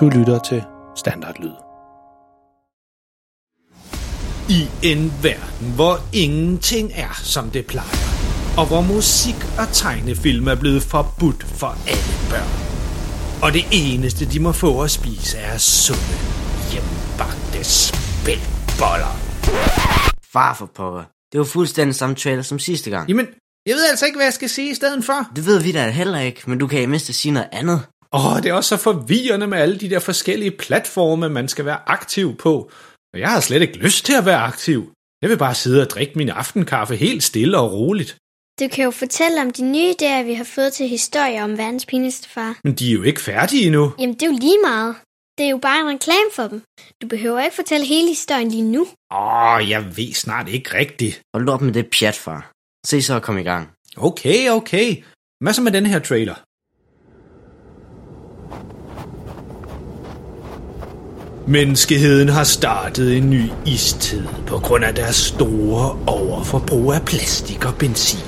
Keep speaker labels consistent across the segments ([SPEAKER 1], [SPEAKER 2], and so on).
[SPEAKER 1] Du lytter til Standardlyd.
[SPEAKER 2] I en verden, hvor ingenting er, som det plejer, og hvor musik og tegnefilm er blevet forbudt for alle børn. Og det eneste, de må få at spise, er sunde, hjemmebagte spækboller.
[SPEAKER 3] Far for pokker. Det var fuldstændig samme trailer som sidste gang.
[SPEAKER 2] Jamen, jeg ved altså ikke, hvad jeg skal sige i stedet for.
[SPEAKER 3] Det ved vi da heller ikke, men du kan i mindst sige noget andet.
[SPEAKER 2] Åh, det er også så forvirrende med alle de der forskellige platforme, man skal være aktiv på. Og jeg har slet ikke lyst til at være aktiv. Jeg vil bare sidde og drikke min aftenkaffe helt stille og roligt.
[SPEAKER 4] Du kan jo fortælle om de nye idéer, vi har fået til historier om verdens pinligste far.
[SPEAKER 2] Men de er jo ikke færdige endnu.
[SPEAKER 4] Jamen, det er jo lige meget. Det er jo bare en reklame for dem. Du behøver ikke fortælle hele historien lige nu.
[SPEAKER 2] Åh, jeg ved snart ikke rigtigt.
[SPEAKER 3] Hold op med det pjat, far. Se så at komme i gang.
[SPEAKER 2] Okay, okay. Hvad så med den her trailer? Menneskeheden har startet en ny istid på grund af deres store overforbrug af plastik og benzin.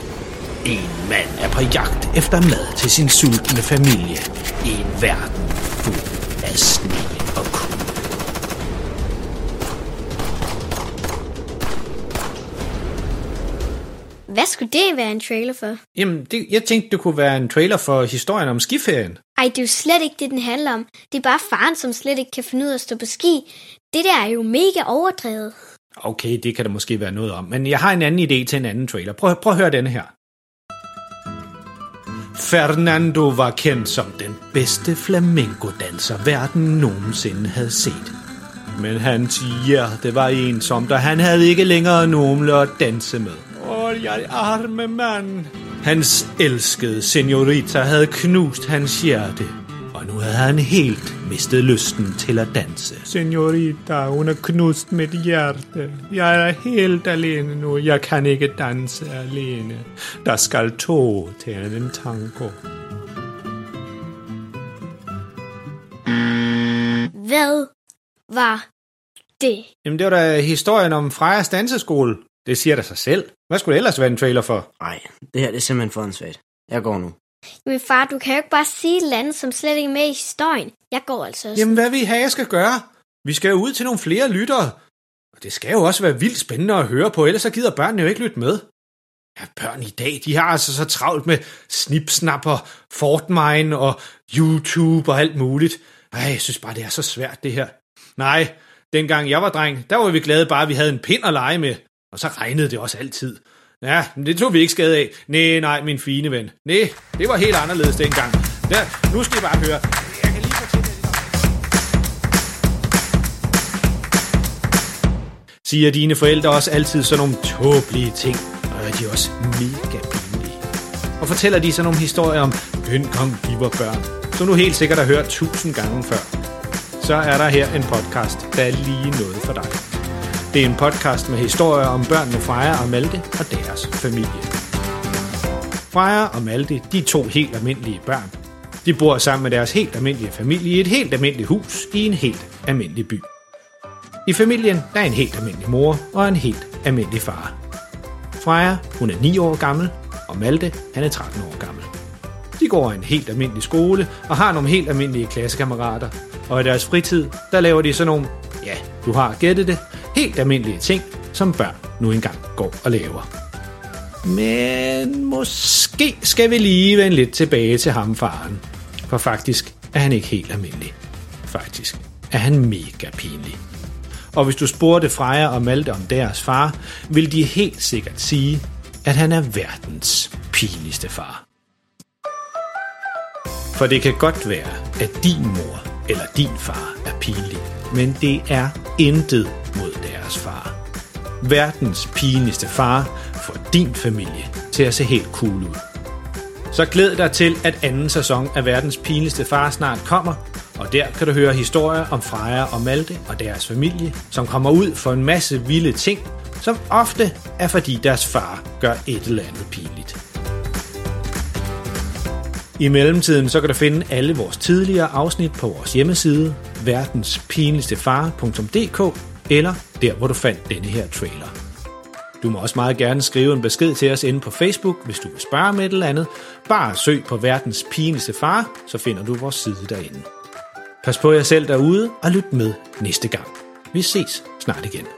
[SPEAKER 2] En mand er på jagt efter mad til sin sultne familie i en verden fuld af sne og kulde.
[SPEAKER 4] Hvad skulle det være en trailer for?
[SPEAKER 2] Jamen, det, jeg tænkte, det kunne være en trailer for historien om skiferien.
[SPEAKER 4] Ej, det er jo slet ikke det, den handler om. Det er bare faren, som slet ikke kan finde ud af at stå på ski. Det der er jo mega overdrevet.
[SPEAKER 2] Okay, det kan der måske være noget om. Men jeg har en anden idé til en anden trailer. Prøv, prøv at høre denne her. Fernando var kendt som den bedste flamenco-danser, verden nogensinde havde set. Men hans hjerte var ensomt, og han havde ikke længere nogen at danse med. Åh, jeg arme mand. Hans elskede senorita havde knust hans hjerte, og nu havde han helt mistet lysten til at danse. Senorita, hun har knust mit hjerte. Jeg er helt alene nu. Jeg kan ikke danse alene. Der skal to til en tango.
[SPEAKER 4] Hvad var det?
[SPEAKER 2] Jamen, det var da historien om Frejas danseskole. Det siger da sig selv. Hvad skulle det ellers være en trailer for?
[SPEAKER 3] Nej, det her det er simpelthen for ansvaret. Jeg går nu.
[SPEAKER 4] Jamen far, du kan jo ikke bare sige et eller andet, som slet ikke er med i historien. Jeg går altså også.
[SPEAKER 2] Jamen, hvad vil I have, jeg skal gøre? Vi skal jo ud til nogle flere lyttere. Og det skal jo også være vildt spændende at høre på, ellers så gider børnene jo ikke lytte med. Ja, børn i dag, de har altså så travlt med snipsnap og Fortnite og YouTube og alt muligt. Ej, jeg synes bare, det er så svært, det her. Nej, dengang jeg var dreng, der var vi glade bare, at vi havde en pind at lege med. Og så regnede det også altid. Ja, men det tog vi ikke skade af. Nej, nej, min fine ven. Nej, det var helt anderledes dengang. Der, nu skal I bare høre. Jeg kan lige fortælle jer Siger dine forældre også altid sådan nogle tåbelige ting, og er de også mega pinlige. Og fortæller de sådan nogle historier om dengang de var børn, som du helt sikkert har hørt tusind gange før. Så er der her en podcast, der er lige noget for dig. Det er en podcast med historier om børnene Freja og Malte og deres familie. Freja og Malte, de er to helt almindelige børn. De bor sammen med deres helt almindelige familie i et helt almindeligt hus i en helt almindelig by. I familien der er en helt almindelig mor og en helt almindelig far. Freja, hun er 9 år gammel, og Malte, han er 13 år gammel. De går i en helt almindelig skole og har nogle helt almindelige klassekammerater. Og i deres fritid, der laver de sådan nogle, ja, du har gættet det, helt almindelige ting, som børn nu engang går og laver. Men måske skal vi lige vende lidt tilbage til ham faren. For faktisk er han ikke helt almindelig. Faktisk er han mega pinlig. Og hvis du spurgte Freja og Malte om deres far, vil de helt sikkert sige, at han er verdens pinligste far. For det kan godt være, at din mor eller din far er pinlig, men det er intet mod deres far. Verdens pinligste far får din familie til at se helt cool ud. Så glæd dig til, at anden sæson af Verdens pinligste far snart kommer, og der kan du høre historier om Freja og Malte og deres familie, som kommer ud for en masse vilde ting, som ofte er fordi deres far gør et eller andet pinligt. I mellemtiden så kan du finde alle vores tidligere afsnit på vores hjemmeside, verdenspinligstefar.dk eller der, hvor du fandt denne her trailer. Du må også meget gerne skrive en besked til os inde på Facebook, hvis du vil spørge om et eller andet. Bare søg på verdens pinligste far, så finder du vores side derinde. Pas på jer selv derude, og lyt med næste gang. Vi ses snart igen.